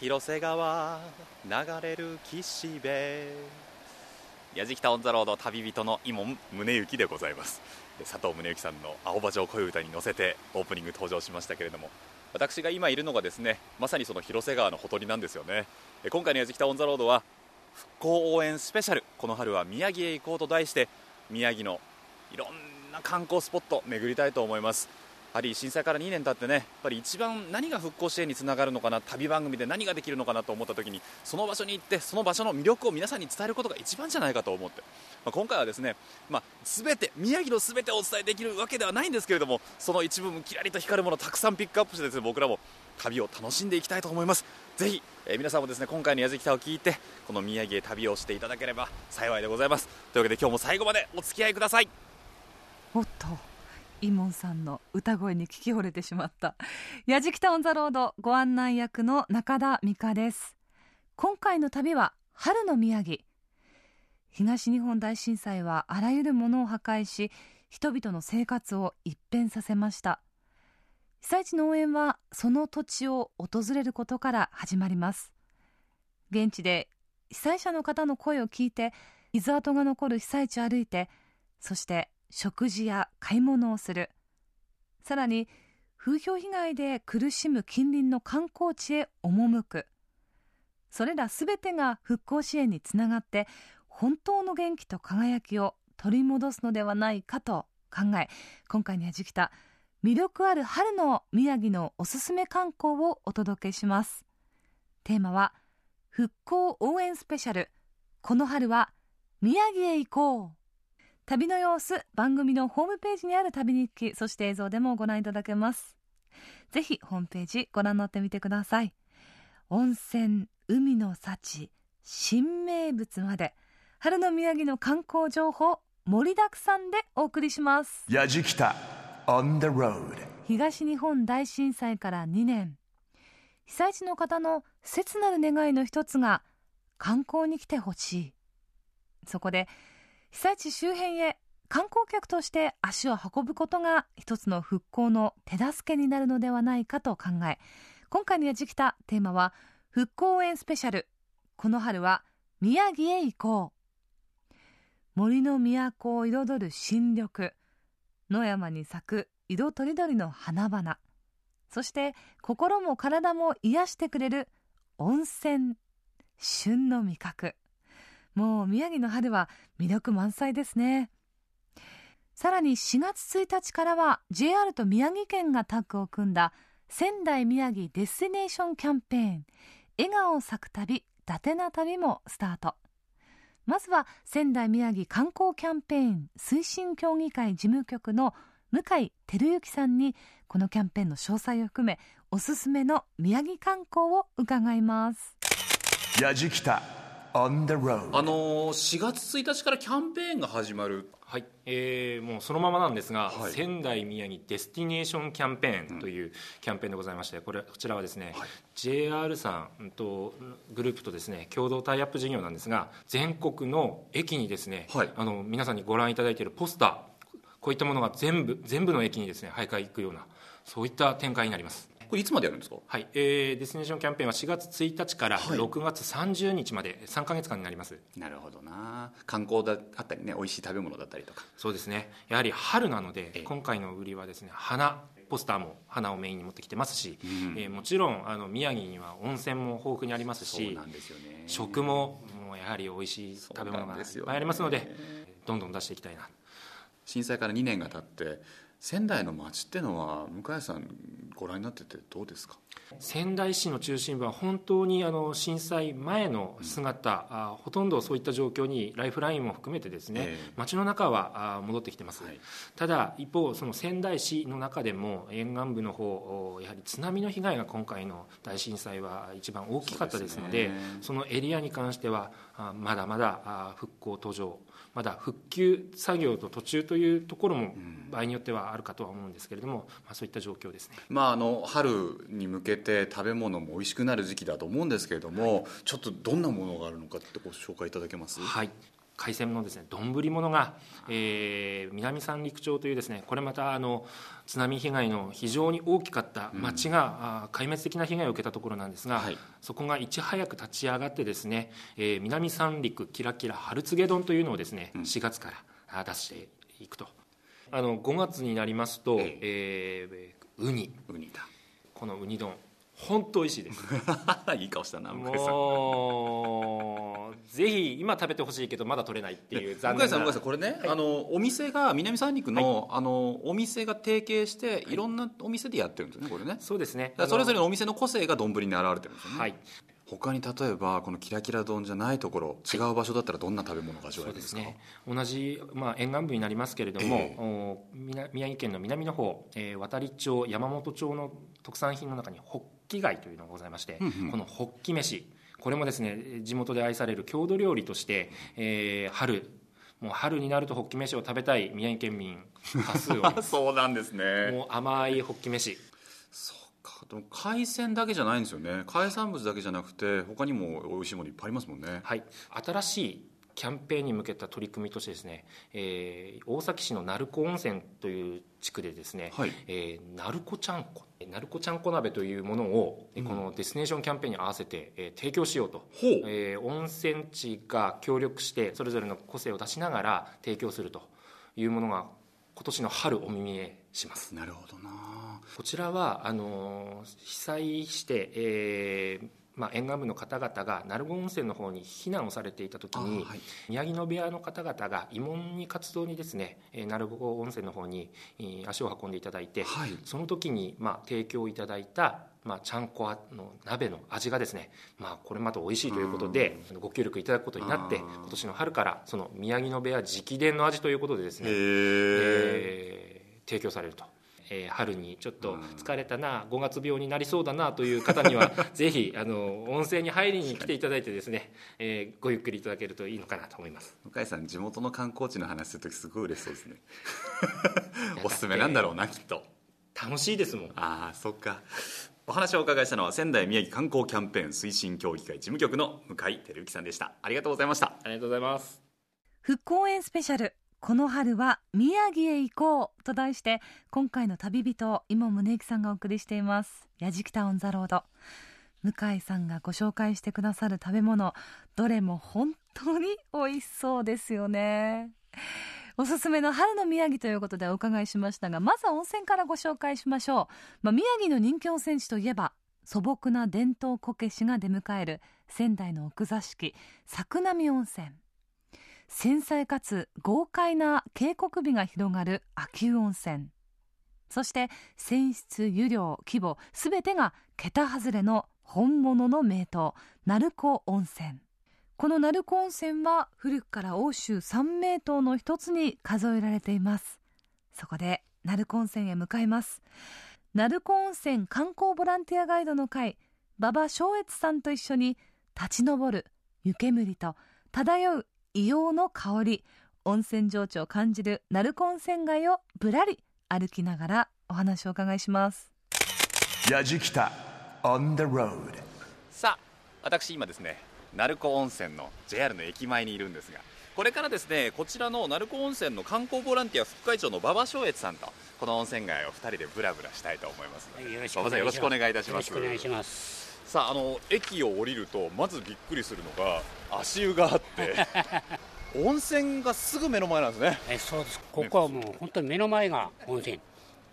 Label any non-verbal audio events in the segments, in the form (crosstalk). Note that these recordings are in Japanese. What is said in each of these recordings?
広瀬川流れる岸辺。矢敷北オンザロード旅人の伊門宗行でございます。佐藤宗行さんの青葉城恋歌に乗せてオープニング登場しましたけれども。私が今いるのがですねまさにその広瀬川のほとりなんですよね。今回の矢敷北オンザロードは復興応援スペシャル。この春は宮城へ行こうと題して宮城のいろんな観光スポット巡りたいと思います。はり震災から2年経ってねやっぱり一番何が復興支援につながるのかな旅番組で何ができるのかなと思った時にその場所に行ってその場所の魅力を皆さんに伝えることが一番じゃないかと思って、まあ、今回はですね、まあ、全て宮城の全てをお伝えできるわけではないんですけれどもその一部分キラリと光るものをたくさんピックアップしてですね僕らも旅を楽しんでいきたいと思います。ぜひ、えー、皆さんもですね今回の矢敷田を聞いてこの宮城へ旅をしていただければ幸いでございます。というわけで今日も最後までお付き合いください。おっと。イモンさんの歌声に聞き惚れてしまった。矢敷タウンザロードご案内役の中田美香です。今回の旅は春の宮城。東日本大震災はあらゆるものを破壊し人々の生活を一変させました。被災地の応援はその土地を訪れることから始まります。現地で被災者の方の声を聞いて傷跡が残る被災地を歩いてそして食事や買い物をする。さらに風評被害で苦しむ近隣の観光地へ赴く。それらすべてが復興支援につながって本当の元気と輝きを取り戻すのではないかと考え今回にはじきた魅力ある春の宮城のおすすめ観光をお届けします。テーマは復興応援スペシャル。この春は宮城へ行こう。旅の様子番組のホームページにある旅日記そして映像でもご覧いただけます。ぜひホームページご覧になってみてください。温泉海の幸新名物まで春の宮城の観光情報盛りだくさんでお送りします。やじきた On the road 東日本大震災から2年。被災地の方の切なる願いの一つが観光に来てほしい。そこで被災地周辺へ観光客として足を運ぶことが一つの復興の手助けになるのではないかと考え今回のやじきたテーマは復興応援スペシャル。この春は宮城へ行こう。森の都を彩る新緑。野山に咲く色とりどりの花々。そして心も体も癒してくれる温泉。旬の味覚。もう宮城の春は魅力満載ですね。さらに4月1日からは JR と宮城県がタッグを組んだ仙台宮城デスティネーションキャンペーン笑顔咲く旅伊達な旅もスタート。まずは仙台宮城観光キャンペーン推進協議会事務局の向井照之さんにこのキャンペーンの詳細を含めおすすめの宮城観光を伺います。やじきた。あの4月1日からキャンペーンが始まる。はい、えー、もうそのままなんですが、はい、仙台宮城デスティネーションキャンペーンというキャンペーンでございまして、これこちらはですね、はい、JR さんとグループとですね共同タイアップ事業なんですが全国の駅にですね、はい、あの皆さんにご覧いただいているポスターこういったものが全部全部の駅にですね配架行くようなそういった展開になりますこれいつまでやるんですか？はい、えー、デスティネーションキャンペーンは4月1日から6月30日まで3か月間になります、はい、なるほどな。観光だったりね美味しい食べ物だったりとか。そうですね。やはり春なので、え今回の売りはですね花ポスターも花をメインに持ってきてますし、うん、えー、もちろんあの宮城には温泉も豊富にありますし、ね、食ももうやはり美味しい食べ物がいっぱいありますのでどんどん出していきたいな。震災から2年が経って仙台の街っていうのは向井さんご覧になっててどうですか？仙台市の中心部は本当にあの震災前の姿、うん、あほとんどそういった状況にライフラインも含めてですね、えー、街の中はあ戻ってきてます、はい、ただ一方その仙台市の中でも沿岸部の方やはり津波の被害が今回の大震災は一番大きかったですのでそのエリアに関してはあまだまだ復興途上まだ復旧作業と途中というところも場合によってはあるかとは思うんですけれども、まあ、そういった状況ですね、まあ、あの春に向けて食べ物も美味しくなる時期だと思うんですけれども、はい、ちょっとどんなものがあるのかってご紹介いただけます？はい海鮮のですね丼物が、えー、南三陸町というですねこれまたあの津波被害の非常に大きかった町が、うん、壊滅的な被害を受けたところなんですが、はい、そこがいち早く立ち上がってですね、えー、南三陸キラキラ春告げ丼というのをですね、うん、4月から出していくと。あの5月になりますと、えー、えー、ウニ。ウニだ。このウニ丼本当美味しいです。(laughs) いい顔したな向井さん。もうぜひ今食べてほしいけどまだ取れないっていう残念な向井さん向井さんこれね、はい、あのお店が南三陸のはい、あのお店が提携していろんなお店でやってるんですよねこれね。そうですね。それぞれのお店の個性が丼に現れてるんですよね。はい他に例えばこのキラキラ丼じゃないところ違う場所だったらどんな食べ物が味わえるんですか、ね、同じ、まあ、沿岸部になりますけれども、えー、宮城県の南の方、えー、渡町山本町の特産品の中にホッキ貝というのがございまして、うんうん、このホッキ飯。これもですね地元で愛される郷土料理として、えー、春。もう春になるとホッキ飯を食べたい宮城県民多数を。(laughs) そうなんですね。もう甘いホッキ飯。そうか。でも海鮮だけじゃないんですよね。海産物だけじゃなくて他にも美味しいものいっぱいありますもんね。はい。新しいキャンペーンに向けた取り組みとしてですね、えー、大崎市の鳴子温泉という地区でですね、はい。えー、鳴子ちゃんこ鳴子ちゃんこ鍋というものを、うん、このデスネーションキャンペーンに合わせて、えー、提供しようと、えー、温泉地が協力してそれぞれの個性を出しながら提供するというものが今年の春お耳へします。なるほどな。こちらはあの被災して、えー、まあ、沿岸部の方々が鳴子温泉の方に避難をされていた時に、はい、宮城野部屋の方々が慰問に活動にですね鳴子温泉の方に足を運んでいただいて、はい、その時に、まあ、提供いただいたまあ、ちゃんこの鍋の味がですね、まあ、これまた美味しいということで、ご協力いただくことになって今年の春からその宮城野部屋直伝の味ということでですね、えー、提供されるとえー、春にちょっと疲れたな5月病になりそうだなという方には (laughs) ぜひあの温泉に入りに来ていただいてですね、えー、ごゆっくりいただけるといいのかなと思います。向井さん地元の観光地の話する時すごい嬉しそうですね。(laughs) おすすめなんだろうなきっと。楽しいですもん。ああそっか。お話をお伺いしたのは仙台宮城観光キャンペーン推進協議会事務局の向井照之さんでした。ありがとうございました。ありがとうございます。復興園スペシャルこの春は宮城へ行こうと題して今回の旅人今宗行さんがお送りしています。やじきたオンザロード。向井さんがご紹介してくださる食べ物。どれも本当に美味しそうですよね。おすすめの春の宮城ということでお伺いしましたがまずは温泉からご紹介しましょう、まあ、宮城の人気温泉地といえば素朴な伝統こけしが出迎える仙台の奥座敷作並温泉。繊細かつ豪快な渓谷美が広がる秋保温泉。そして泉質湯量規模すべてが桁外れの本物の名湯鳴子温泉。この鳴子温泉は古くから欧州三名湯の一つに数えられています。そこで鳴子温泉へ向かいます。鳴子温泉観光ボランティアガイドの会馬場正越さんと一緒に立ち上る湯煙と漂う硫黄の香り温泉情緒を感じる鳴子温泉街をぶらり歩きながらお話をお伺いします。やじきた on the road さあ私今ですね鳴子温泉の JR の駅前にいるんですがこれからですねこちらの鳴子温泉の観光ボランティア副会長の馬場正越さんとこの温泉街を2人でブラブラしたいと思いますので馬場さんよろしくお願いいたします。よろしくお願いしますさああの駅を降りるとまずびっくりするのが足湯があって (laughs) 温泉がすぐ目の前なんですねえそうですここはもう本当に目の前が温泉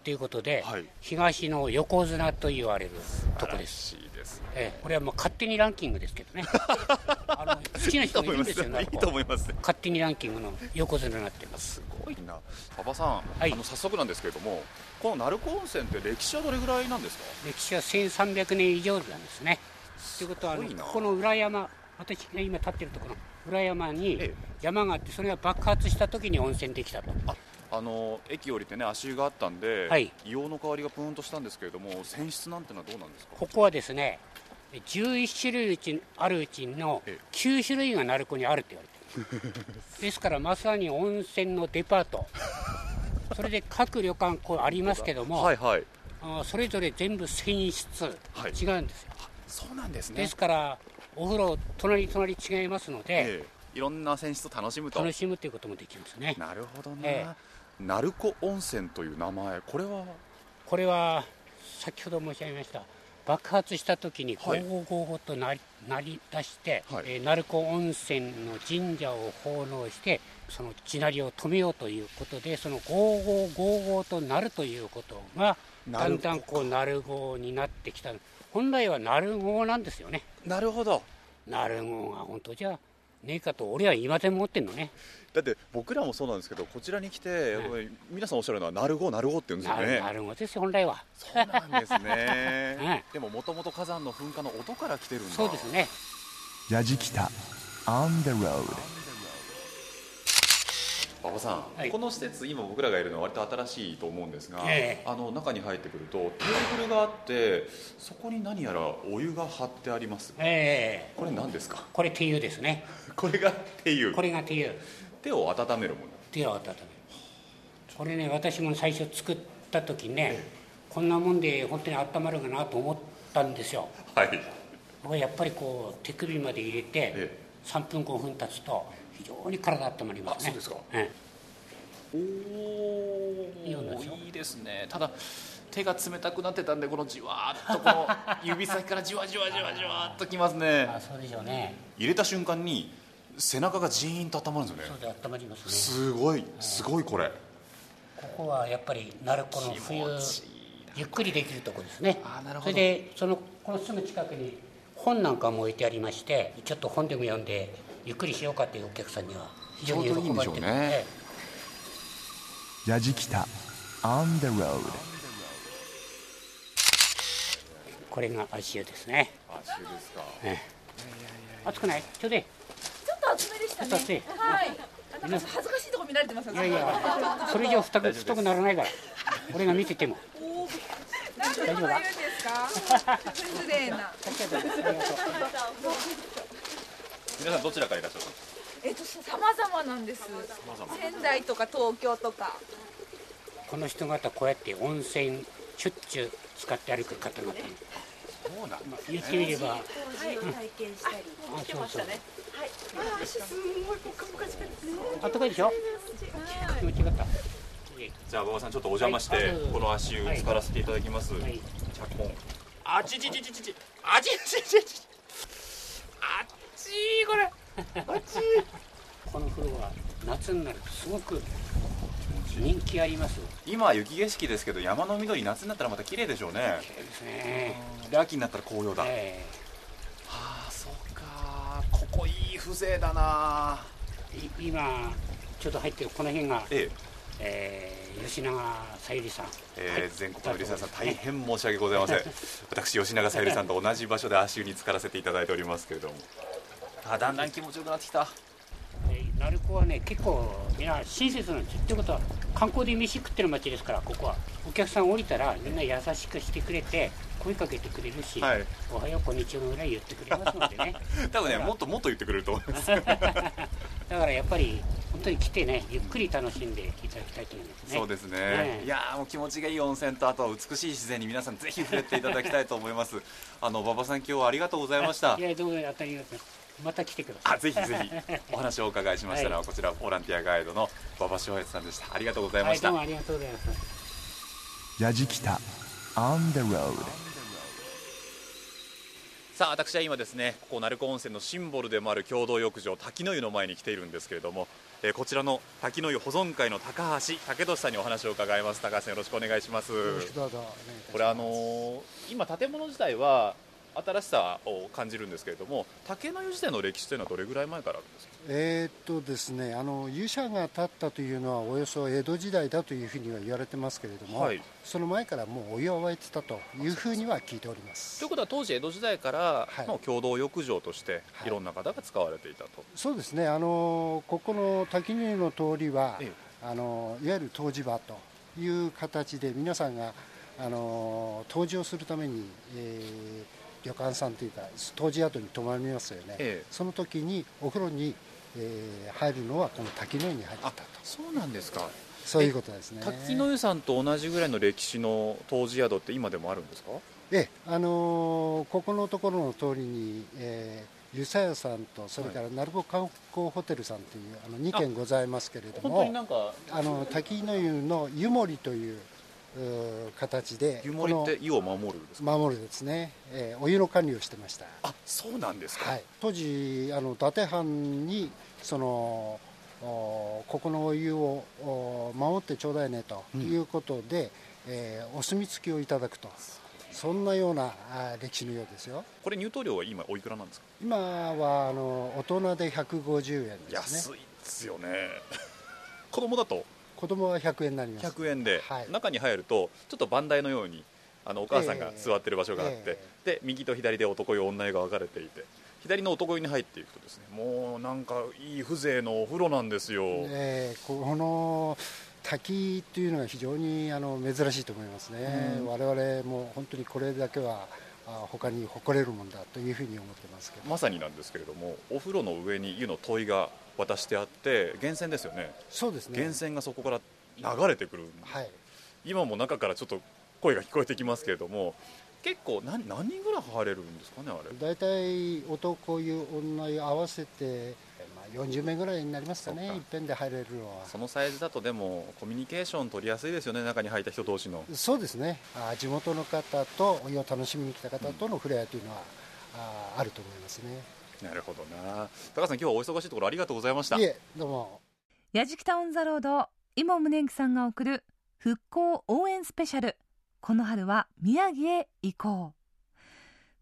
ということで、はい、東の横綱と言われるとこです。ですね、えこれはもう勝手にランキングですけどね。(laughs) あの好きな人もいるんですよね。いいと思います。勝手にランキングの横綱になってます。すごいな。馬場さん、はい、あの早速なんですけれども、この鳴子温泉って歴史はどれぐらいなんですか？歴史は1300年以上なんですね。ということはここの裏山、私が今立ってるところ裏山に山があってそれが爆発した時に温泉できたと。あの駅降りてね足湯があったんで、はい、硫黄の香りがプーンとしたんですけれども泉質なんてのはどうなんですか？ここはですね11種類うちあるうちの9種類が鳴子にあるって言われてる。ですからまさに温泉のデパートそれで各旅館こうありますけども、はいはい、あそれぞれ全部泉質、違うんですよ。そうなんですね。ですからお風呂隣隣違いますので、ええ、いろんな泉質を楽しむと。楽しむということもできますね。なるほどね、え鳴子温泉という名前これは？これは先ほど申し上げました爆発した時にゴはい。ーゴーゴーゴーとなりなり出して、はい。えー鳴子温泉の神社を奉納してその地鳴りを止めようということでそのゴーゴーゴーゴーとなるということがだんだんこう鳴る号になってきた。本来は鳴る号なんですよね。なるほど。鳴る号が本当じゃねえかと俺は今でも思ってんのね。だって僕らもそうなんですけどこちらに来て、やっぱり皆さんおっしゃるのは「なるごなるご」って言うんですよね。鳴る鳴る号ですよ本来は。そうなんですね、(laughs) はい。でももともと火山の噴火の音から来てるんだ。そうですね。やじきた。On the road 馬場さん、はい。この施設今僕らがいるのは割と新しいと思うんですが、ええ。あの中に入ってくるとテーブルがあってそこに何やらお湯が張ってあります。ええこれ何ですか？これ手湯ですね。(laughs) これがっていうこれが手湯手を温めるもの。手を温める。これね私も最初作った時ね、こんなもんで本当に温まるかなと思ったんですよ。はい。やっぱりこう手首まで入れてえ3分5分経つと非常に体温まりますね。あそうですか。えおいいでしょ？いいですね。ただ手が冷たくなってたんでこのじわーっとこの指先からじわじわじわじわっときますえね。あそうでしょうね。入れた瞬間に背中がジーンと温まるんですよね。そうで温まりますね。すごいすごいこれ。ここはやっぱり鳴子の冬ゆっくりできるところですね。あなるほど。それでそのこのすぐ近くに本なんかも置いてありましてちょっと本でも読んでゆっくりしようかというお客さんには非常にちょうどいいんでしょうね。喜ばれてるええ。やじきた On the road これが足湯ですね。足湯ですか。熱くない？ちょうどいい。ちょっと厚めでしたちょっと熱い。ね。はい。なんか恥ずかしいとこ見られてますよ。いやいや。それ以上太く太くならないから。俺が見てても。なんでそんな言うんですか？(laughs) 失礼な。皆さんどちらからいらっしゃったんですか？えっと様々なんです。仙台とか東京とか。この人方こうやって温泉しゅっちゅう使って歩く方々。そうなんだ言ってみれば。体験したり。あそうそう足すごい。ポカポカしてる。あったかい。でしょ気持ちよかったじゃあ馬場さんちょっとお邪魔して、はい。この足湯はい。使わせてい。ただきます、はい。着工あちちちちちちあちちちちちーこれ。あっちーこの風呂は夏になるとすごく人気あります今は雪景色ですけど山の緑夏になったらまた綺麗でしょうね。綺麗ですね。で秋になったら紅葉だ、えああそうか。ここいい風情だな。今ちょっと入ってるこの辺が、ええ。えー吉永さゆりさん、えーはい。全国のリスナーさん大変申し訳ございません。(laughs) 私吉永小百合さんと同じ場所で足湯に浸からせていただいておりますけれどもあだんだん気持ちよくなってきた。で鳴子はね結構みんな親切なんです。よってことは観光で飯食ってる街ですからここは。お客さん降りたらみんな優しくしてくれて声かけてくれるし、はい。おはようこんにちはぐらい言ってくれますのでね。(laughs) 多分ねもっともっと言ってくれると思います。(laughs) だからやっぱり本当に来てねゆっくり楽しんでいただきたいと思いますね。そうですね、ねいやーもう気持ちがいい温泉とあとは美しい自然に皆さんぜひ触れていただきたいと思います。あの馬場さん今日はありがとうございました。いやどうも当たり前ですまた来てください。あぜひぜひ。(laughs) お話をお伺いしましたのは、こちらボランティアガイドの馬場翔平さんでした。ありがとうございました、はいどうもありがとうございます。やじきた On the road さあ私は今ですねここ鳴子温泉のシンボルでもある共同浴場滝の湯の前に来ているんですけれども、えーこちらの滝の湯保存会の高橋武俊さんにお話を伺います。高橋さんよろしくお願いします。どうぞ。これあのー今建物自体は新しさを感じるんですけれども竹の湯自体の歴史というのはどれぐらい前からあるんですか？えーっとですねあの湯舎が建ったというのはおよそ江戸時代だというふうには言われてますけれども、はい。その前からもうお湯は沸いてたというふうには聞いております。ということは当時江戸時代からはい。の共同浴場としてはい。いろんな方が使われていたと、そうですねあのここの滝の湯の通りは、ええ。あのいわゆる湯治場という形で皆さんがあの湯治をするために、えー旅館さんというか湯治宿に泊まりますよね、ええ。その時にお風呂に、えー入るのはこの滝の湯に入ってたと。そうなんですか。そういうことですね。滝の湯さんと同じぐらいの歴史の湯治宿って今でもあるんですか？ええあのーここのところの通りに、えー湯佐屋さんとそれから鳴子観光ホテルさんというあの2軒ございますけれど本当にもなんかあの滝の湯の湯守という形で湯守って湯を守るんです守るですね、えーお湯の管理をしてました。あそうなんですか、はい、当時あの伊達藩にそのおここのお湯をお守ってちょうだいねということで、えーお墨付きをいただくと。そんなようなあ歴史のようですよ。これ入湯料は今おいくらなんですか？今はあの大人で150円ですね。安いですよね。(laughs) 子供だと子供は100円になります。100円で、はい。中に入るとちょっと番台のようにあのお母さんがええ座ってる場所があって、えで右と左で男湯女湯が分かれていて左の男湯に入っていくとですねもうなんかいい風情のお風呂なんですよ、えーこの滝っていうのは非常にあの珍しいと思いますね、うん。我々も本当にこれだけはあ他に誇れるもんだというふうに思ってますけど。まさになんですけれどもお風呂の上に湯の問いが渡してあって源泉ですよね。そうですね。源泉がそこから流れてくる、はい。今も中からちょっと声が聞こえてきますけれども結構何何人ぐらい入れるんですかねあれ？大体男湯女湯合わせて、まあ、40名ぐらいになりますかねいっぺんで入れるのは。そのサイズだとでもコミュニケーション取りやすいですよね中に入った人同士の。そうですね。あ地元の方とお湯を楽しみに来た方との触れ合いというのは、ああると思いますねなるほどな。高橋さん今日はお忙しいところありがとうございました。いえどうも。やじきたオンザロード今宗行さんが送る復興応援スペシャル。この春は宮城へ行こう。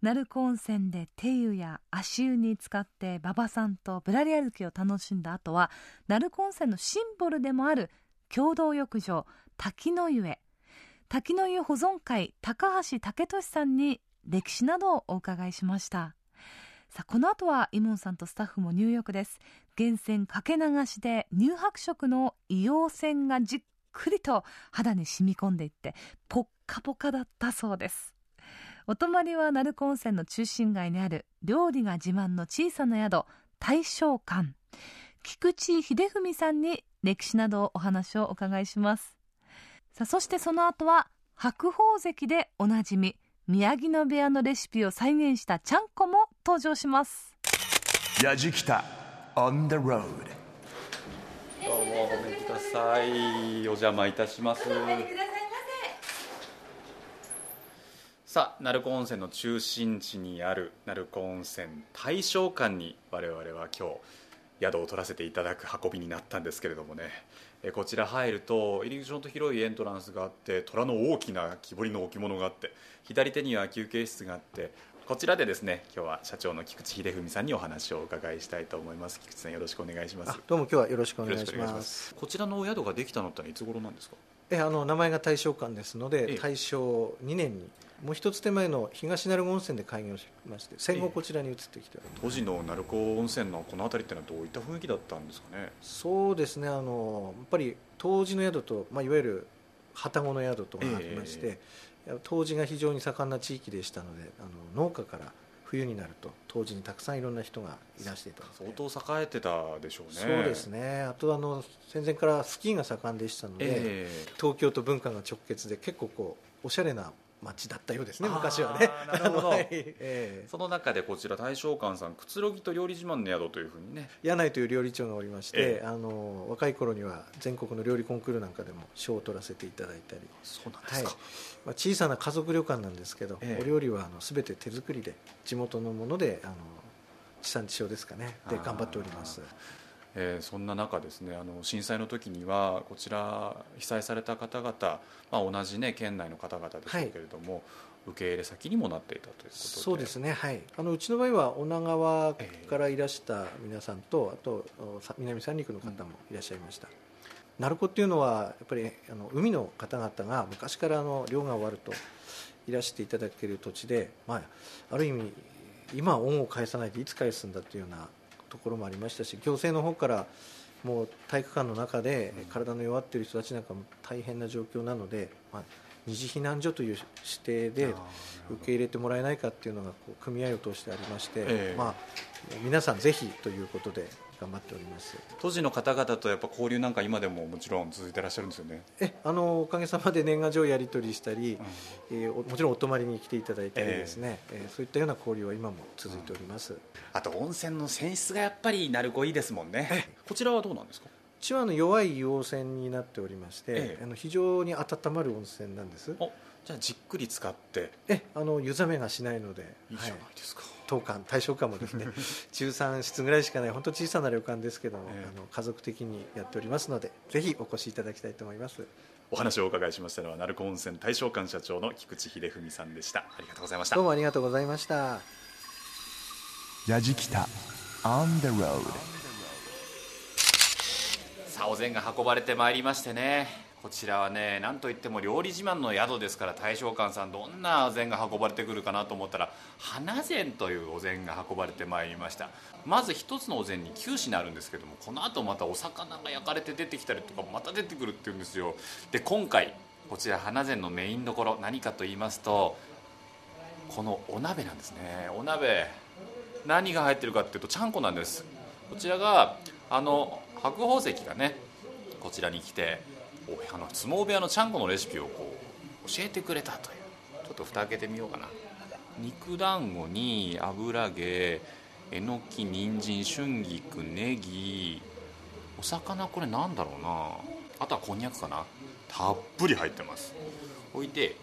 鳴子温泉で手湯や足湯に使って馬場さんとぶらり歩きを楽しんだ後は鳴子温泉のシンボルでもある共同浴場滝の湯へ。滝の湯保存会高橋武俊さんに歴史などをお伺いしましたさあこの後はイモンさんとスタッフも入浴です。源泉かけ流しで乳白色の硫黄泉がじっくりと肌に染み込んでいってポッカポカだったそうです。お泊まりは鳴子温泉の中心街にある料理が自慢の小さな宿大正館。菊池秀文さんに歴史などお話をお伺いします。さあそしてその後は白鵬関でおなじみ宮城野部屋のレシピを再現したちゃんこも登場します。やじきた on the road どうもごめんください。お邪魔いたします。さあ鳴子温泉の中心地にある鳴子温泉大正館に我々は今日宿を取らせていただく運びになったんですけれどもね。えこちら入ると入り口のと広いエントランスがあって虎の大きな木彫りの置物があって左手には休憩室があってこちらでですね今日は社長の菊池秀文さんにお話をお伺いしたいと思います。菊池さんよろしくお願いします。あどうも今日はよろしくお願いしまます。すこちらのお宿ができたのっていつ頃なんですか？えあの名前が大正館ですのええ。で大正2年にもう一つ手前の東鳴子温泉で開業しまして戦後こちらに移ってきて当時の鳴子温泉のこの辺りってのはどういった雰囲気だったんですかね？そうですね。あのやっぱり当時の宿と、まあ、いわゆる旅籠の宿とがありまして、当時が非常に盛んな地域でしたのであの農家から冬になると当時にたくさんいろんな人がいらしていた相当栄えてたでしょうね。そうですね。あとあの戦前からスキーが盛んでしたので、え。東京と文化が直結で結構こうおしゃれな街だったようですね昔はね。なるほど。(laughs) ええ。その中でこちら大正館さんくつろぎと料理自慢の宿というふうにね。柳井という料理長がおりまして、ええ。あの若い頃には全国の料理コンクールなんかでも賞を取らせていただいたり、そうなんではい。すか、まあ、小さな家族旅館なんですけど、ええ。お料理はあの全て手作りで地元のものであの地産地消ですかね。で頑張っておりますえーそんな中ですねあの震災の時にはこちら被災された方々、まあ、同じね県内の方々でしょうけれども、受け入れ先にもなっていたということで。そうですね、はい、あのうちの場合は女川からいらした皆さんと、あとおさ南三陸の方もいらっしゃいました、鳴子っていうのはやっぱりあの海の方々が昔からあの漁が終わるといらしていただける土地で、まあ、ある意味今恩を返さないでいつ返すんだというようなところもありましたし行政の方からもう体育館の中で体の弱っている人たちなんかも大変な状況なので、まあ、二次避難所という指定で受け入れてもらえないかっていうのがこう組合を通してありまして、えー、まあ、皆さんぜひということで頑張っております。当時の方々とやっぱ交流なんか今でももちろん続いてらっしゃるんですよね。えあのおかげさまで年賀状やり取りしたり、うん、えー、もちろんお泊まりに来ていただいたりですね、えー、えー、そういったような交流は今も続いております、うん、あと温泉の泉質がやっぱり鳴子いいですもんね。こちらはどうなんですか？ちはの弱い硫黄泉になっておりまして、ええ、あの非常に温まる温泉なんです。じゃあじっくり使って。えあの湯冷めがしないのでいいじゃないですか、はい、当館大正館もですね (laughs) 中3室ぐらいしかない本当小さな旅館ですけども、えあの家族的にやっておりますのでぜひお越しいただきたいと思います。お話をお伺いしましたのは鳴子温泉大正館社長の菊池秀文さんでした。ありがとうございました。どうもありがとうございました。矢敷北 On the road さあお膳が運ばれてまいりましてねこちらはね何といっても料理自慢の宿ですから大正館さんどんなお膳が運ばれてくるかなと思ったら花膳というお膳が運ばれてまいりました。まず1つのお膳に9品あるんですけどもこの後またお魚が焼かれて出てきたりとかまた出てくるっていうんですよ。で今回こちら花膳のメインどころ何かと言いますとこのお鍋なんですね。お鍋何が入ってるかっていうとちゃんこなんです。こちらがあの白鵬関がねこちらに来てあの相撲部屋のちゃんこのレシピをこう教えてくれたという。ちょっと蓋開けてみようかな。肉団子に油揚げえのき人参春菊ネギ。お魚これなんだろうな。あとはこんにゃくかな。たっぷり入ってます。置いて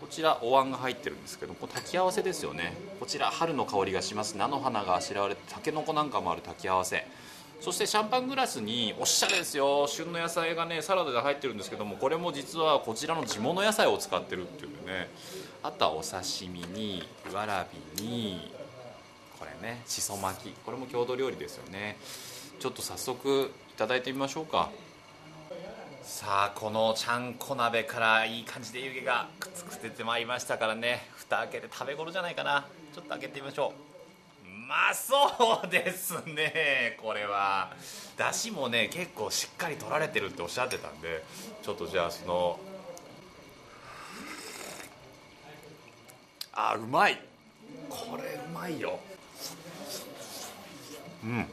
こちらお椀が入ってるんですけど炊き合わせですよね。こちら春の香りがします。菜の花があしらわれてたけのこなんかもある炊き合わせそしてシャンパングラスにおしゃれですよ。旬の野菜がねサラダで入ってるんですけどもこれも実はこちらの地物野菜を使ってるっていうんでね。あとはお刺身にわらびにこれねしそ巻き。これも郷土料理ですよね。ちょっと早速いただいてみましょうか。さあこのちゃんこ鍋からいい感じで湯気がくっつくつ出てまいりましたからね。蓋開けて食べ頃じゃないかな。ちょっと開けてみましょう。まそうですねこれは。だしもね結構しっかり取られてるっておっしゃってたんでちょっとじゃあそのあうまい。これうまいよ。うん。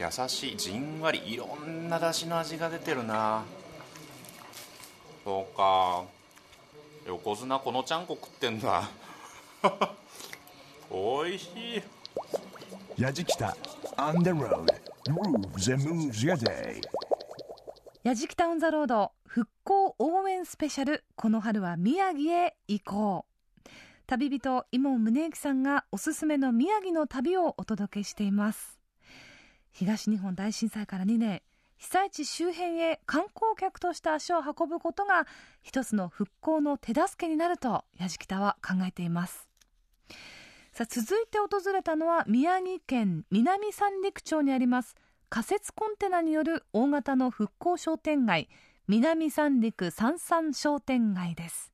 優しいじんわり。いろんなだしの味が出てるな。そうか。横綱このちゃんこ食ってんだ。(laughs) おいしい。やじきた。On the road. Grooves and moves your day. やじきたオンザロード復興応援スペシャル。この春は宮城へ行こう。旅人伊門宗行さんがおすすめの宮城の旅をお届けしています。東日本大震災から2年。被災地周辺へ観光客として足を運ぶことが一つの復興の手助けになると矢敷田は考えていますさあ続いて訪れたのは宮城県南三陸町にあります仮設コンテナによる大型の復興商店街南三陸三三商店街です。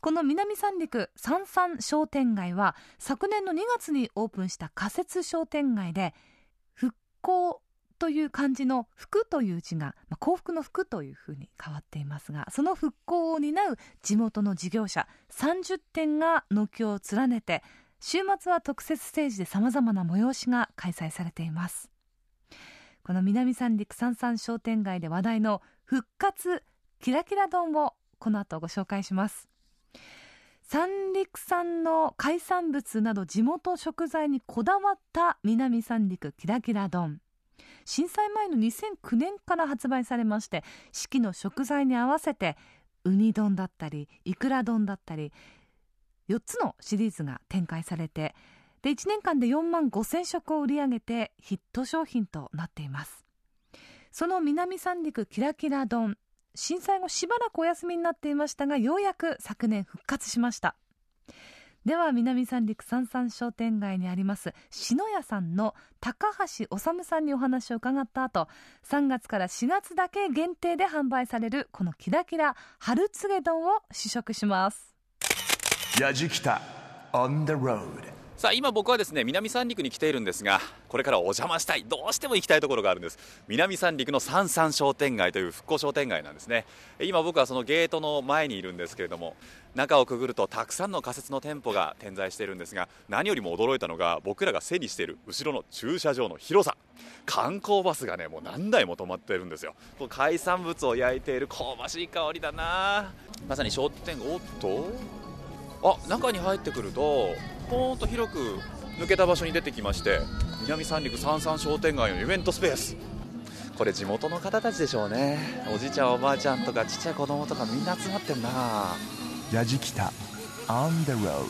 この南三陸三三商店街は昨年の2月にオープンした仮設商店街で復興という漢字の福という字が、まあ、幸福の福というふうに変わっていますがその復興を担う地元の事業者30店が軒を連ねて週末は特設ステージでさまざまな催しが開催されています。この南三陸三三商店街で話題の復活キラキラ丼をこの後ご紹介します。三陸産の海産物など地元食材にこだわった南三陸キラキラ丼。震災前の2009年から発売されまして四季の食材に合わせてウニ丼だったりイクラ丼だったり4つのシリーズが展開されてで1年間で4万5000食を売り上げてヒット商品となっています。その南三陸キラキラ丼。震災後しばらくお休みになっていましたがようやく昨年復活しました。では南三陸三三商店街にあります篠屋さんの高橋治さんにお話を伺った後3月から4月だけ限定で販売されるこのキラキラ春告げ丼を試食します。矢敷 On the road. さあ今僕はですね南三陸に来ているんですがこれからお邪魔したいどうしても行きたいところがあるんです。南三陸の三三商店街という復興商店街なんですね。今僕はそのゲートの前にいるんですけれども中をくぐるとたくさんの仮設の店舗が点在しているんですが何よりも驚いたのが僕らが背にしている後ろの駐車場の広さ。観光バスがねもう何台も止まっているんですよ。海産物を焼いている香ばしい香りだな。まさに商店おっと。あ中に入ってくるとポーンと広く抜けた場所に出てきまして南三陸三三商店街のイベントスペース。これ地元の方たちでしょうね。おじいちゃんおばあちゃんとかちっちゃい子供とかみんな集まってんな。やじきた On the road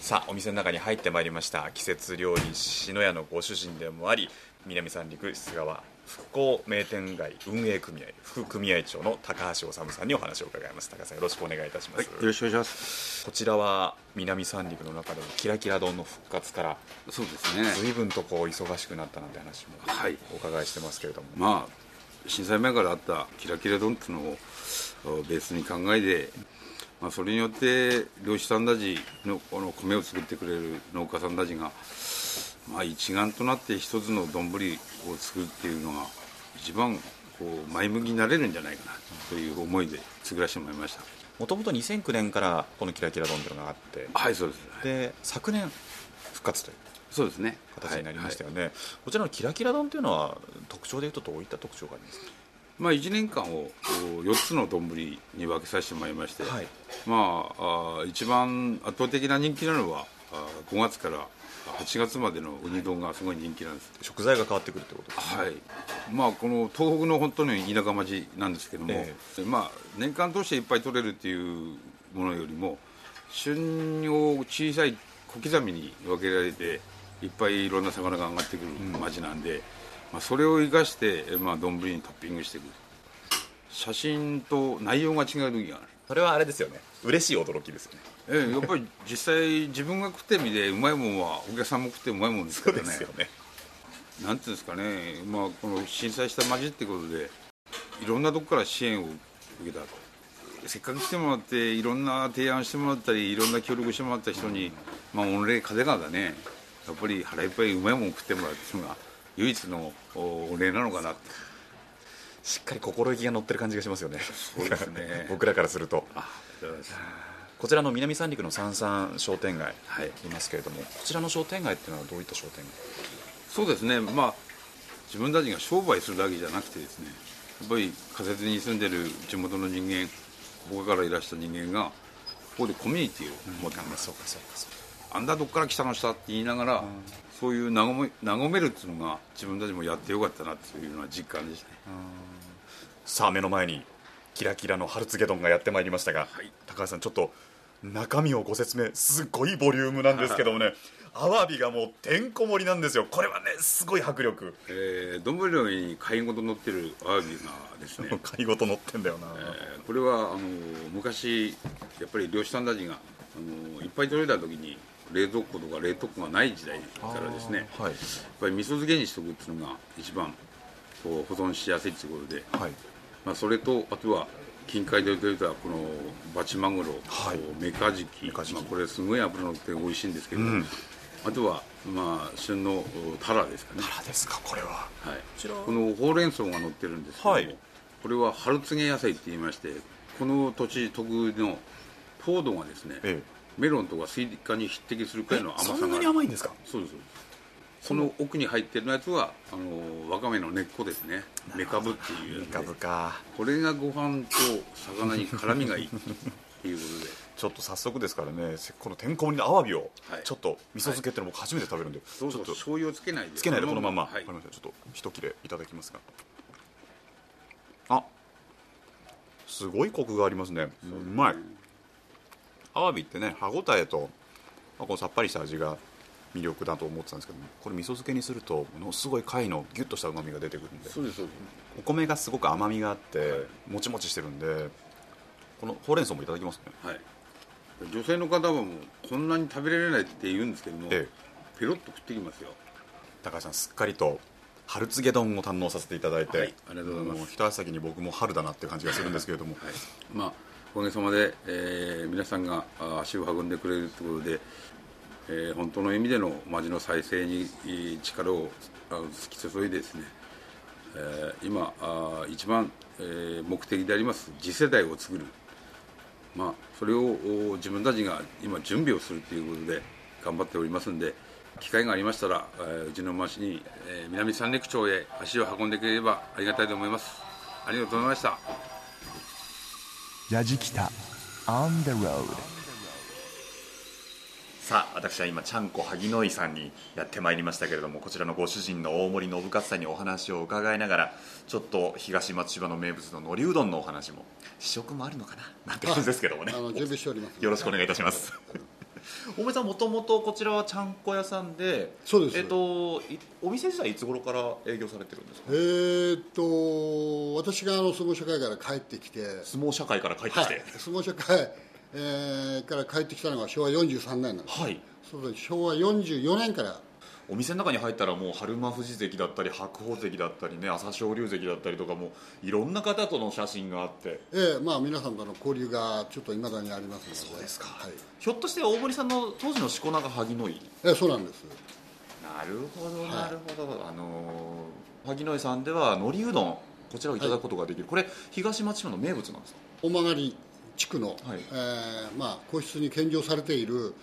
さあお店の中に入ってまいりました。季節料理篠屋のご主人でもあり南三陸菅川復興名店街運営組合副組合長の高橋治さんにお話を伺います。高橋さんよろしくお願いいたします、はい、よろしくお願いします。こちらは南三陸の中でもキラキラ丼の復活からそうですね。随分とこう忙しくなったなんて話もお伺いしてますけれども、はい、まあ震災前からあったキラキラ丼っていうのをベースに考えてまあ、それによって漁師さんたちのこの米を作ってくれる農家さんたちが、まあ、一丸となって一つの丼を作るっていうのが一番こう前向きになれるんじゃないかなという思いで作らせてもらいました。もともと2009年からこのキラキラ丼というのがあって。はいそうです。で昨年復活というそうですね。形になりましたよね、はいはい、こちらのキラキラ丼というのは特徴でいうとどういった特徴がありますか？まあ、1年間を4つの丼に分けさせてもらいまして、はい、まあ、あ一番圧倒的な人気なのは5月から8月までのウニ丼がすごい人気なんです。食材が変わってくるってことですね。はい。まあこの東北の本当に田舎町なんですけども、えー、まあ年間通していっぱい取れるっていうものよりも旬を小さい小刻みに分けられていっぱいいろんな魚が上がってくる町なんで、うんまあ、それを生かしてまあ丼にトッピングしていく。写真と内容が違う時がある。それはあれですよね。嬉しい驚きですよねええ、やっぱり実際自分が食ってみてうまいもんはお客さんも食ってうまいもんですからね。ね。なんていうんですかね、まあ、この震災した町ってことでいろんなとこから支援を受けたと。せっかく来てもらっていろんな提案してもらったりいろんな協力してもらった人に、まあ、御礼風がだね。やっぱり腹いっぱいうまいもん食ってもらうっていうのが唯一のお礼なのかな。しっかり心意気が乗ってる感じがしますよね。そうですね。(laughs) 僕らからするとこちらの南三陸の三三商店街い。ますけれども、はい、こちらの商店街っていうのはどういった商店街？そうですね。まあ自分たちが商売するだけじゃなくてですねやっぱり仮設に住んでる地元の人間ここからいらした人間がここでコミュニティを持ってます、うん、そうかそうかそうかあんだどっから来たのしたって言いながら、うん、そういう和め和めるっていうのが自分たちもやってよかったなっていうのは実感でしたね、さあ目の前にキラキラの春告丼がやってまいりましたが、はい、高橋さんちょっと中身をご説明すごいボリュームなんですけどもね。アワビがもうてんこ盛りなんですよ。これはねすごい迫力。えー、丼の上に貝ごと乗ってるアワビがですね。(laughs) 貝ごと乗ってんだよな、えー、これはあの昔やっぱり漁師さんたちがあのいっぱい取れた時に冷蔵庫とか冷凍庫がない時代からですね、はい、やっぱり味噌漬けにしておくっていうのが一番こう保存しやすいということで、はい。まあ、それとあとは近海で取れたこのバチマグロ、はい、メカジキ。まあ、これすごい脂乗って美味しいんですけど、うん、あとはまあ旬のタラですかね。タラですかこれは、はい、このほうれん草が乗ってるんですけども、はい、これは春告げ野菜って言いましてこの土地特有の糖度がですね、ええ。メロンとかスイカに匹敵するくらいの甘さがそんなに甘いんですか？そうですその奥に入ってるやつはあのわかめの根っこですね。メカブっていうメカブか。これがご飯と魚に絡みがいい。(laughs) っていうことで。ちょっと早速ですからねこのてんこ盛りのアワビをちょっと味噌漬けっての僕初めて食べるんで、はい、そうそう醤油をつけないで。つけないでこのまま、はい、ちょっと一切れいただきますが。あすごいコクがありますね。うまい。アワビってね歯ごたえと、まあ、このさっぱりした味が魅力だと思ってたんですけどこれ味噌漬けにするとものすごい貝のギュッとしたうまみが出てくるんでそうですお米がすごく甘みがあって、はい、もちもちしてるんでこのほうれん草もいただきますね。はい。女性の方はもうこんなに食べられないって言うんですけども、ええ、ペロッと食ってきますよ。高橋さんすっかりと春告げ丼を堪能させていただいて、はい、ありがとうございます。一足先に僕も春だなっていう感じがするんですけれども、はい、まあおかげさまで、えー、皆さんが足を運んでくれるということで、えー、本当の意味での町の再生に力を突き注いでですね、えー、今あ一番、えー、目的であります次世代を作る、まあ、それを自分たちが今準備をするということで頑張っておりますんで機会がありましたら、えー、うちの町に、えー、南三陸町へ足を運んでくれればありがたいと思います。ありがとうございました。矢敷北 On the road さあ私は今ちゃんこ萩野井さんにやってまいりましたけれどもこちらのご主人の大森信勝さんにお話を伺いながらちょっと東松島の名物の海苔うどんのお話も試食もあるのかななんて感じですけどもね。準備しております。よろしくお願いいたします。大森さんもともとこちらはちゃんこ屋さんでそうです。えっ、とお店自体いつ頃から営業されてるんですか？えー、っと私があの相撲社会から帰ってきて。相撲社会から帰ってきて、はい、相撲社会、えー、から帰ってきたのが昭和43年なんです、はい、そうです昭和44年から。お店の中に入ったらもう春馬富士関だったり白鵬関だったりね朝青龍関だったりとかもいろんな方との写真があって。ええまあ皆さんとの交流がちょっといまだにありますので。そうですか、はい、ひょっとして大森さんの当時のしこ名が萩野井。ええそうなんです。なるほどなるほど、はい、あのー、萩野井さんでは海苔うどんこちらをいただくことができる、はい、これ東松島の名物なんですか？大曲地区の、はい、えー、まあ、皇室に献上されている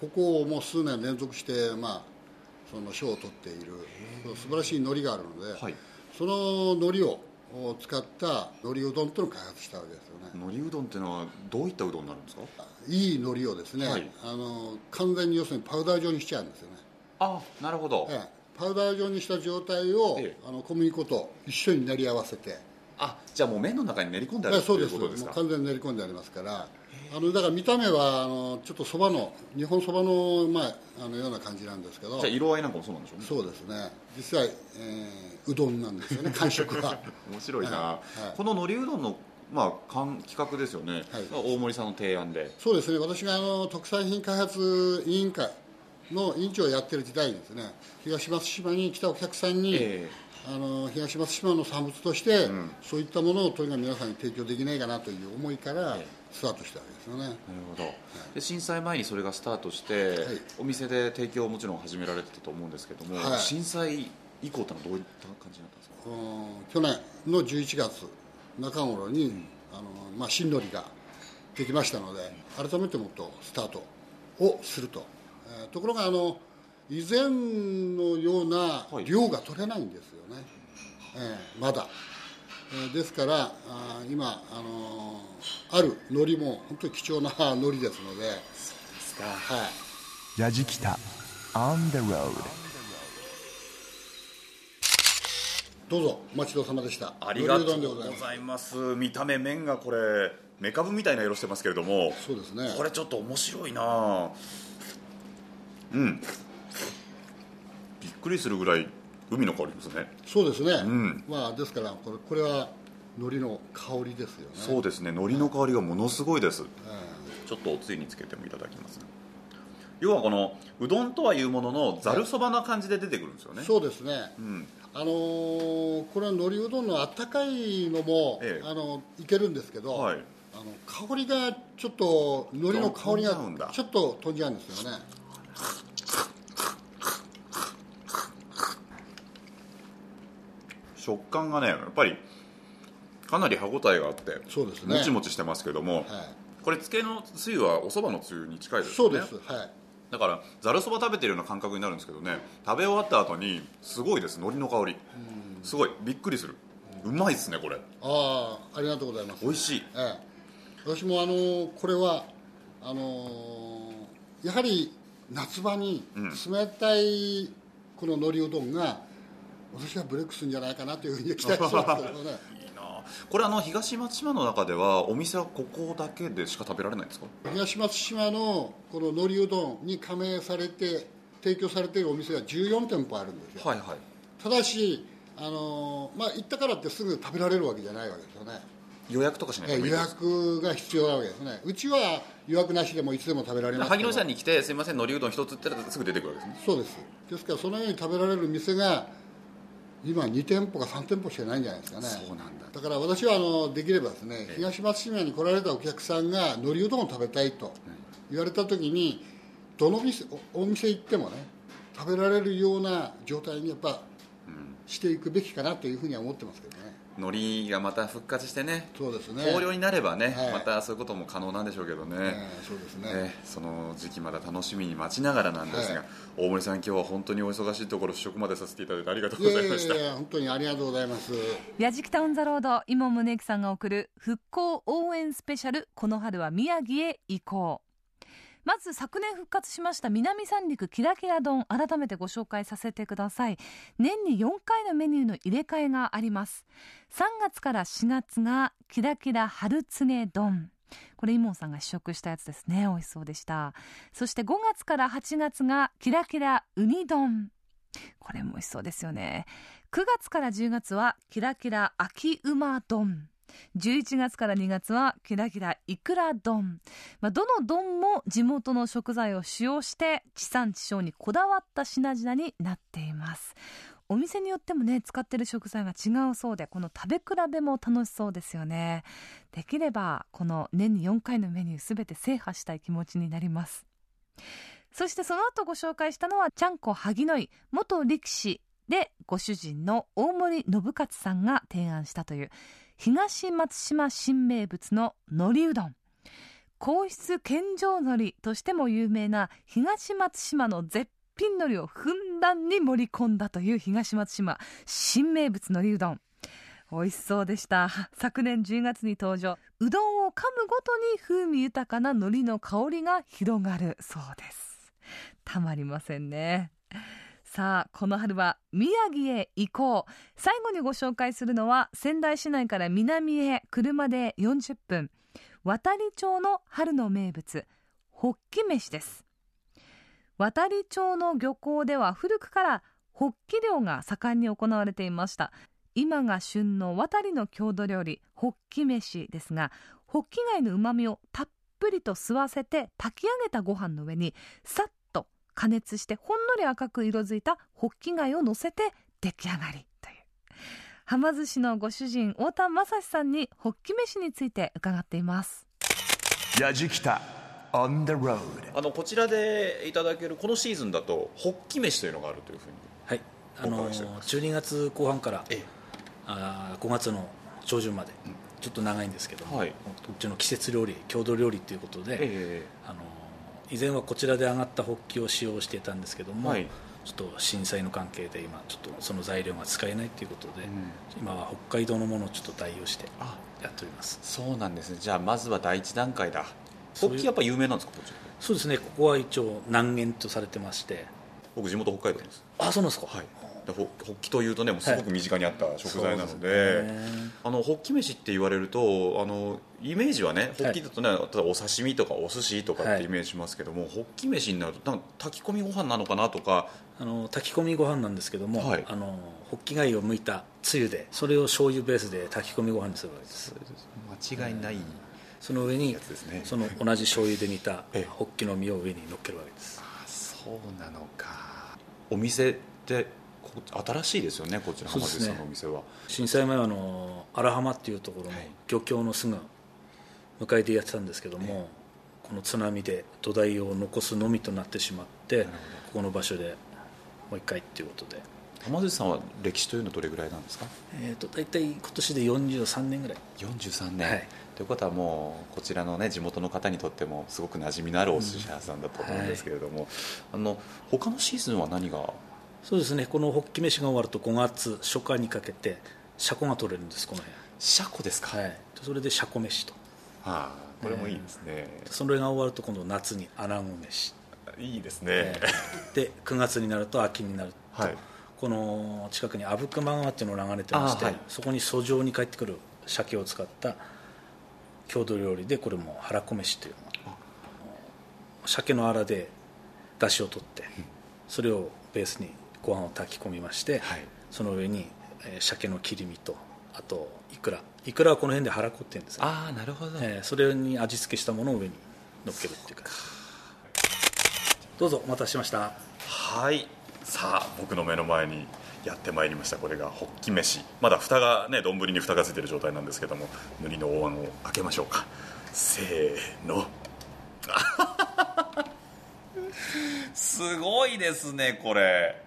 ここをもう数年連続して、まあ、その賞を取っている素晴らしい海苔があるので、はい、その海苔を使った海苔うどんというのを開発したわけですよね。海苔うどんっていうのはどういったうどんになるんですか？いい海苔をですね、はい、あの完全に要するにパウダー状にしちゃうんですよね。あなるほど、ええ、パウダー状にした状態を、ええ、あの小麦粉と一緒に練り合わせてあじゃあもう麺の中に練り込んであるそうです。もう完全に練り込んでありますから。あのだから見た目はあのちょっとそばの日本そばの,、まあ、あのような感じなんですけど。じゃあ色合いなんかもそうなんでしょうね。そうですね。実際、えー、うどんなんですよね (laughs) 感触は。面白いな、はい、この海苔うどんのまあ、企画ですよね、はい、大森さんの提案で。そうですね。私があの特産品開発委員会の委員長をやってる時代にですね東松島に来たお客さんに、えー、あの東松島の産物として、うん、そういったものをとにかく皆さんに提供できないかなという思いから、えースタートしたわけですよね。なるほど、はい、で震災前にそれがスタートして、はい、お店で提供をもちろん始められてたと思うんですけども、はい、震災以降ってのはどういった感じだったんですか？去年の11月中頃に、うん、あのまあ、新のりができましたので改めてもっとスタートをすると、えー、ところがあの以前のような量が取れないんですよね、えー、まだ。ですから今あのある海苔も本当に貴重な (laughs) 海苔ですので。そうですか。はい。矢敷北 On the road どうぞお待ちどうさまでした。ありがとうございます。見た目麺がこれメカブみたいな色してますけれども。そうですね。これちょっと面白いな。うんびっくりするぐらい海の香りですね。そうですね、うん、まあですからこれこれは海苔の香りですよね。そうですね。海苔の香りがものすごいです、うん、ちょっとおつゆにつけてもいただきます、要はこのうどんとはいうもののざるそばな感じで出てくるんですよね、そうですね、うん、あのー、これは海苔うどんのあったかいのも、ええ、あのいけるんですけど、はい、あの香りがちょっと海苔の香りがちょっと飛んじゃうんですよね食感がねやっぱりかなり歯ごたえがあってそうですね。もちもちしてますけども、はい、これつけのつゆはおそばのつゆに近いですね。そうですはい。だからざるそば食べてるような感覚になるんですけどね食べ終わった後にすごいです海苔の香り。すごいびっくりする。うまいですねこれ。ああありがとうございます。美味しい、ええ、私もあのこれはあのやはり夏場に冷たいこの海苔うどんが、私はブレイクするんじゃないかなというふうに期待してますけどね。いいなこれあの東松島の中ではお店はここだけでしか食べられないんですか？東松島のこの海苔うどんに加盟されて提供されているお店は14店舗あるんですよ、はいはい、ただしあのまあ行ったからってすぐ食べられるわけじゃないわけですよね。予約とかしないと予約が必要なわけですね。うちは予約なしでもいつでも食べられます萩野さんに来てすみません海苔うどん一つって言ったらすぐ出てくるわけですね。そうです。ですからそのように食べられる店が今2店舗か3店舗しかないんじゃないですかね。そうなんだ。だから私はあのできればですね東松島に来られたお客さんが海苔うどんを食べたいと言われた時にどの店おお店行ってもね食べられるような状態にやっぱしていくべきかなというふうには思ってますけどね海苔がまた復活してねそうですね。豊漁になればね、はい。またそういうことも可能なんでしょうけどね、ええそうですね。ええその時期まだ楽しみに待ちながらなんですが、はい。大森さん今日は本当にお忙しいところ試食までさせていただいてありがとういやいやございました。いや本当にありがとうございます。やじきたオンザロード今宗行さんが送る復興応援スペシャルこの春は宮城へ行。こうまず昨年復活しました南三陸キラキラ丼改めてご紹介させてください。年に4回のメニューの入れ替えがあります。3月から4月がキラキラ春つげ丼。これイモンさんが試食したやつですね。美味しそうでした。そして5月から8月がキラキラウニ丼。これも美味しそうですよね。9月から10月はキラキラ秋馬丼。11月から2月はキラキライクラ丼、まあ、どの丼も地元の食材を使用して地産地消にこだわった品々になっています。お店によってもね使ってる食材が違うそうでこの食べ比べも楽しそうですよね。できればこの年に4回のメニューすべて制覇したい気持ちになります。そしてその後ご紹介したのはちゃんこ萩の井元力士でご主人の大森信勝さんが提案したという東松島新名物の海苔うどん。皇室献上海苔としても有名な東松島の絶品海苔をふんだんに盛り込んだという東松島新名物海苔うどん。美味しそうでした。昨年10月に登場。うどんを噛むごとに風味豊かな海苔の香りが広がるそうです。たまりませんね。さあこの春は宮城へ行こう。最後にご紹介するのは仙台市内から南へ車で40分。渡里町の春の名物ホッキ飯です。渡里町の漁港では古くからホッキ漁が盛んに行われていました。今が旬の渡りの郷土料理ホッキ飯ですがホッキ貝の旨味をたっぷりと吸わせて炊き上げたご飯の上にさっ加熱してほんのり赤く色づいたホッキ貝を乗せて出来上がりという。はま寿司のご主人太田正史さんにホッキ飯について伺っています。やじきた on the road あのこちらでいただけるこのシーズンだとホッキ飯というのがあるというふうにはい。あの12月後半からあ5月の上旬までちょっと長いんですけども、はい、こっちの季節料理郷土料理ということで、え。あの以前はこちらで揚がったホッキを使用していたんですけども、はい。ちょっと震災の関係で今ちょっとその材料が使えないということで、今は北海道のものをちょっと代用してやっております。そうなんですね。じゃあまずは第一段階だ。ホッキやっぱ有名なんですかこちらそうですね。ここは一応南限とされてまして。僕地元北海道です。あそうなんですか。はいでホホッキというとねもうすごく身近にあった食材なので,、そうですねあのホッキ飯って言われるとあのイメージはねホッキだとね、例えばお刺身とかお寿司とかってイメージしますけども、ホッキ飯になるとなんか炊き込みご飯なのかなとかあの炊き込みご飯なんですけども、あのホッキ貝を剥いたつゆでそれを醤油ベースで炊き込みご飯にするわけです。間違いない、その上に、その同じ醤油で煮たホッキの身を上に乗っけるわけです。そうなのか。お店ってこ新しいですよねこちら浜口さんのお店は、震災前はあの荒浜っていうところの漁協のすぐ向かいでやってたんですけども、この津波で土台を残すのみとなってしまってここの場所でもう一回っていうことで。浜口さんは歴史というのはどれぐらいなんですか？えー、と大体今年で43年ぐらい。43年、はい。ということはもうこちらのね地元の方にとってもすごく馴染みのあるお寿司屋さんだと思うんですけれども、あの他のシーズンは何がそうですね。このホッキ飯が終わると5月初夏にかけてシャコが取れるんですこの辺。シャコですか？はい。それでシャコ飯と。はあこれもいいですね、それが終わると今度夏にアナゴ飯。いいですね、で9月になると秋になると、はい。この近くに阿武隈川っていうのが流れてまして、あはい。そこに遡上に帰ってくる鮭を使った郷土料理でこれも腹こ飯という鮭のあらで出汁を取ってそれをベースにご飯を炊き込みまして、その上に、えー鮭の切り身とあとイクラ。イクラはこの辺で腹こっていうんですねああなるほど、えーそれに味付けしたものを上に乗っけるっていうか。どうぞお待たせしました。はい。さあ僕の目の前にやってまいりましたこれがホッキ飯。まだ蓋がね丼に蓋がついてる状態なんですけども塗りの大碗を開けましょうか。せーの。(laughs) すごいですねこれ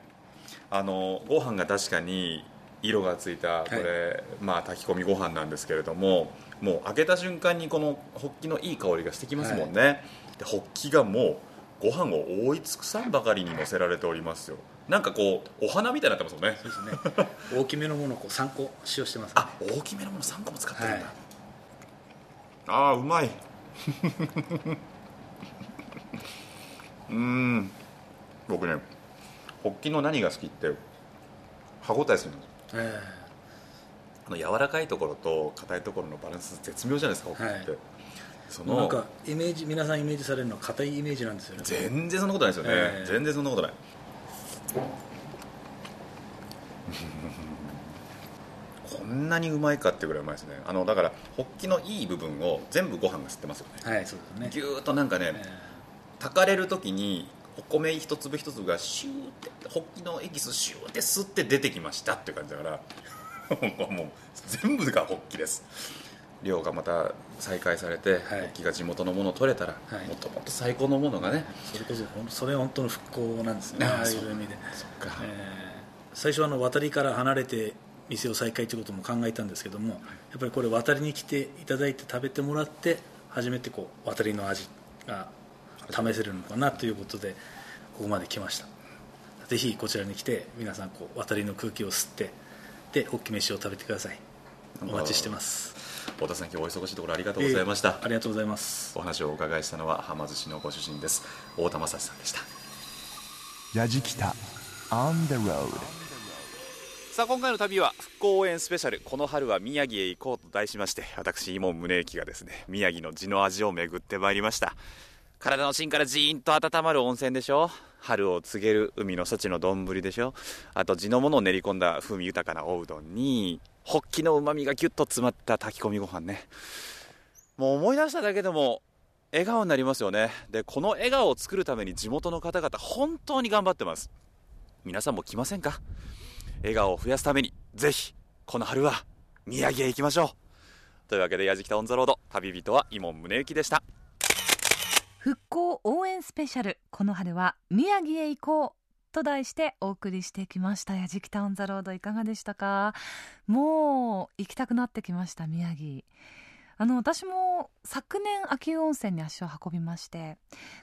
あのご飯が確かに色がついたこれ、はい、まあ炊き込みご飯なんですけれどももう開けた瞬間にこのホッキのいい香りがしてきますもんね、はい、でホッキがもうご飯を覆い尽くさんばかりに乗せられておりますよ。なんかこうお花みたいになってますもんね。そうですね。大きめのものをこう3個使用してます、ね、あ大きめのもの3個も使ってるんだ、はい、ああうまい。(laughs) うん。僕ねホッキの何が好きって歯応えするんですえ。ー、あの柔らかいところと硬いところのバランス絶妙じゃないですかホッキって、はい、そのなんかイメージ皆さんイメージされるのは硬いイメージなんですよね。全然そんなことないですよね、えー、全然そんなことない。こんなにうまいかってぐらいうまいですね。あのだからホッキのいい部分を全部ご飯が吸ってますよね。はいそうですね。ぎゅーっとなんかね、えー、炊かれる時にお米一粒一粒がシューってホッキのエキスシューって吸って出てきましたっていう感じだからもう全部がホッキです。漁がまた再開されて、はい、ホッキが地元のものを取れたら、はい、もっともっと最高のものがね。それこそそれ本当の復興なんですね。ああいう意味で。そっか、えー、最初はあの渡りから離れて店を再開ということも考えたんですけどもやっぱりこれ渡りに来ていただいて食べてもらって初めてこう渡りの味が試せるのかなということでここまで来ました。ぜひこちらに来て皆さんこう渡りの空気を吸ってでホッキ飯を食べてください。お待ちしてます。太田さん今日お忙しいところありがとうございました、えー、ありがとうございます。お話をお伺いしたのははま寿司のご主人です。太田正さんでした。矢じきた On the road さあ今回の旅は復興応援スペシャル。この春は宮城へ行こうと題しまして私伊門宗行がですね宮城の地の味を巡ってまいりました体の芯からじーんと温まる温泉でしょ？春を告げる海の幸の丼でしょ？あと地のものを練り込んだ風味豊かなおうどんにホッキのうまみがギュッと詰まった炊き込みご飯ね。もう思い出しただけでも笑顔になりますよね。でこの笑顔を作るために地元の方々本当に頑張ってます。皆さんも来ませんか？笑顔を増やすためにぜひこの春は宮城へ行きましょう。というわけで「やじきた on the road」旅人は井門宗之でした。復興応援スペシャルこの春は宮城へ行こうと題してお送りしてきました。やじきた on the road いかがでしたか？もう行きたくなってきました宮城。あの私も昨年秋保温泉に足を運びまして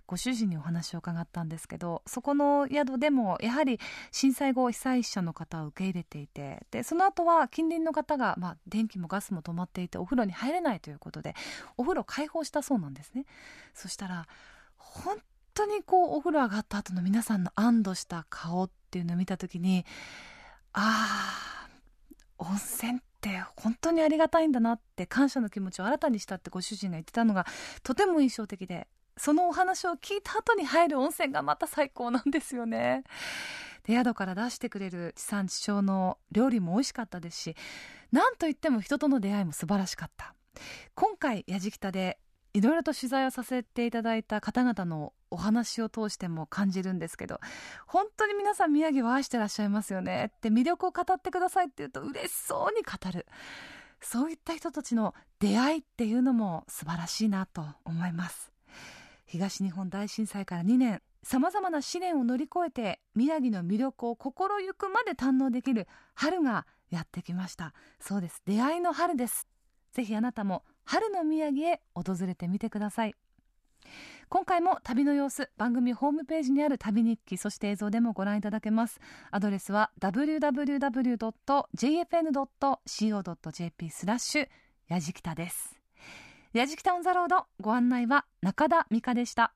ご主人にお話を伺ったんですけどそこの宿でもやはり震災後被災者の方を受け入れていてでその後は近隣の方が、まあ、電気もガスも止まっていてお風呂に入れないということでお風呂開放したそうなんですね。そしたら本当にこうお風呂上がった後の皆さんの安堵した顔っていうのを見た時にああ温泉って本当にありがたいんだなって感謝の気持ちを新たにしたってご主人が言ってたのがとても印象的でそのお話を聞いた後に入る温泉がまた最高なんですよね。で宿から出してくれる地産地消の料理も美味しかったですし何といっても人との出会いも素晴らしかった。今回やじきたでいろいろと取材をさせていただいた方々のお話を通しても感じるんですけど本当に皆さん宮城を愛してらっしゃいますよねって魅力を語ってくださいって言うと嬉しそうに語る。そういった人たちの出会いっていうのも素晴らしいなと思います。東日本大震災から2年さまざまな試練を乗り越えて宮城の魅力を心ゆくまで堪能できる春がやってきました。そうです。出会いの春です。ぜひあなたも春の宮城へ訪れてみてください。今回も旅の様子番組ホームページにある旅日記そして映像でもご覧いただけます。アドレスは www.jfn.co.jp スラッシュやじきたです。やじきたオンザロードご案内は中田美香でした。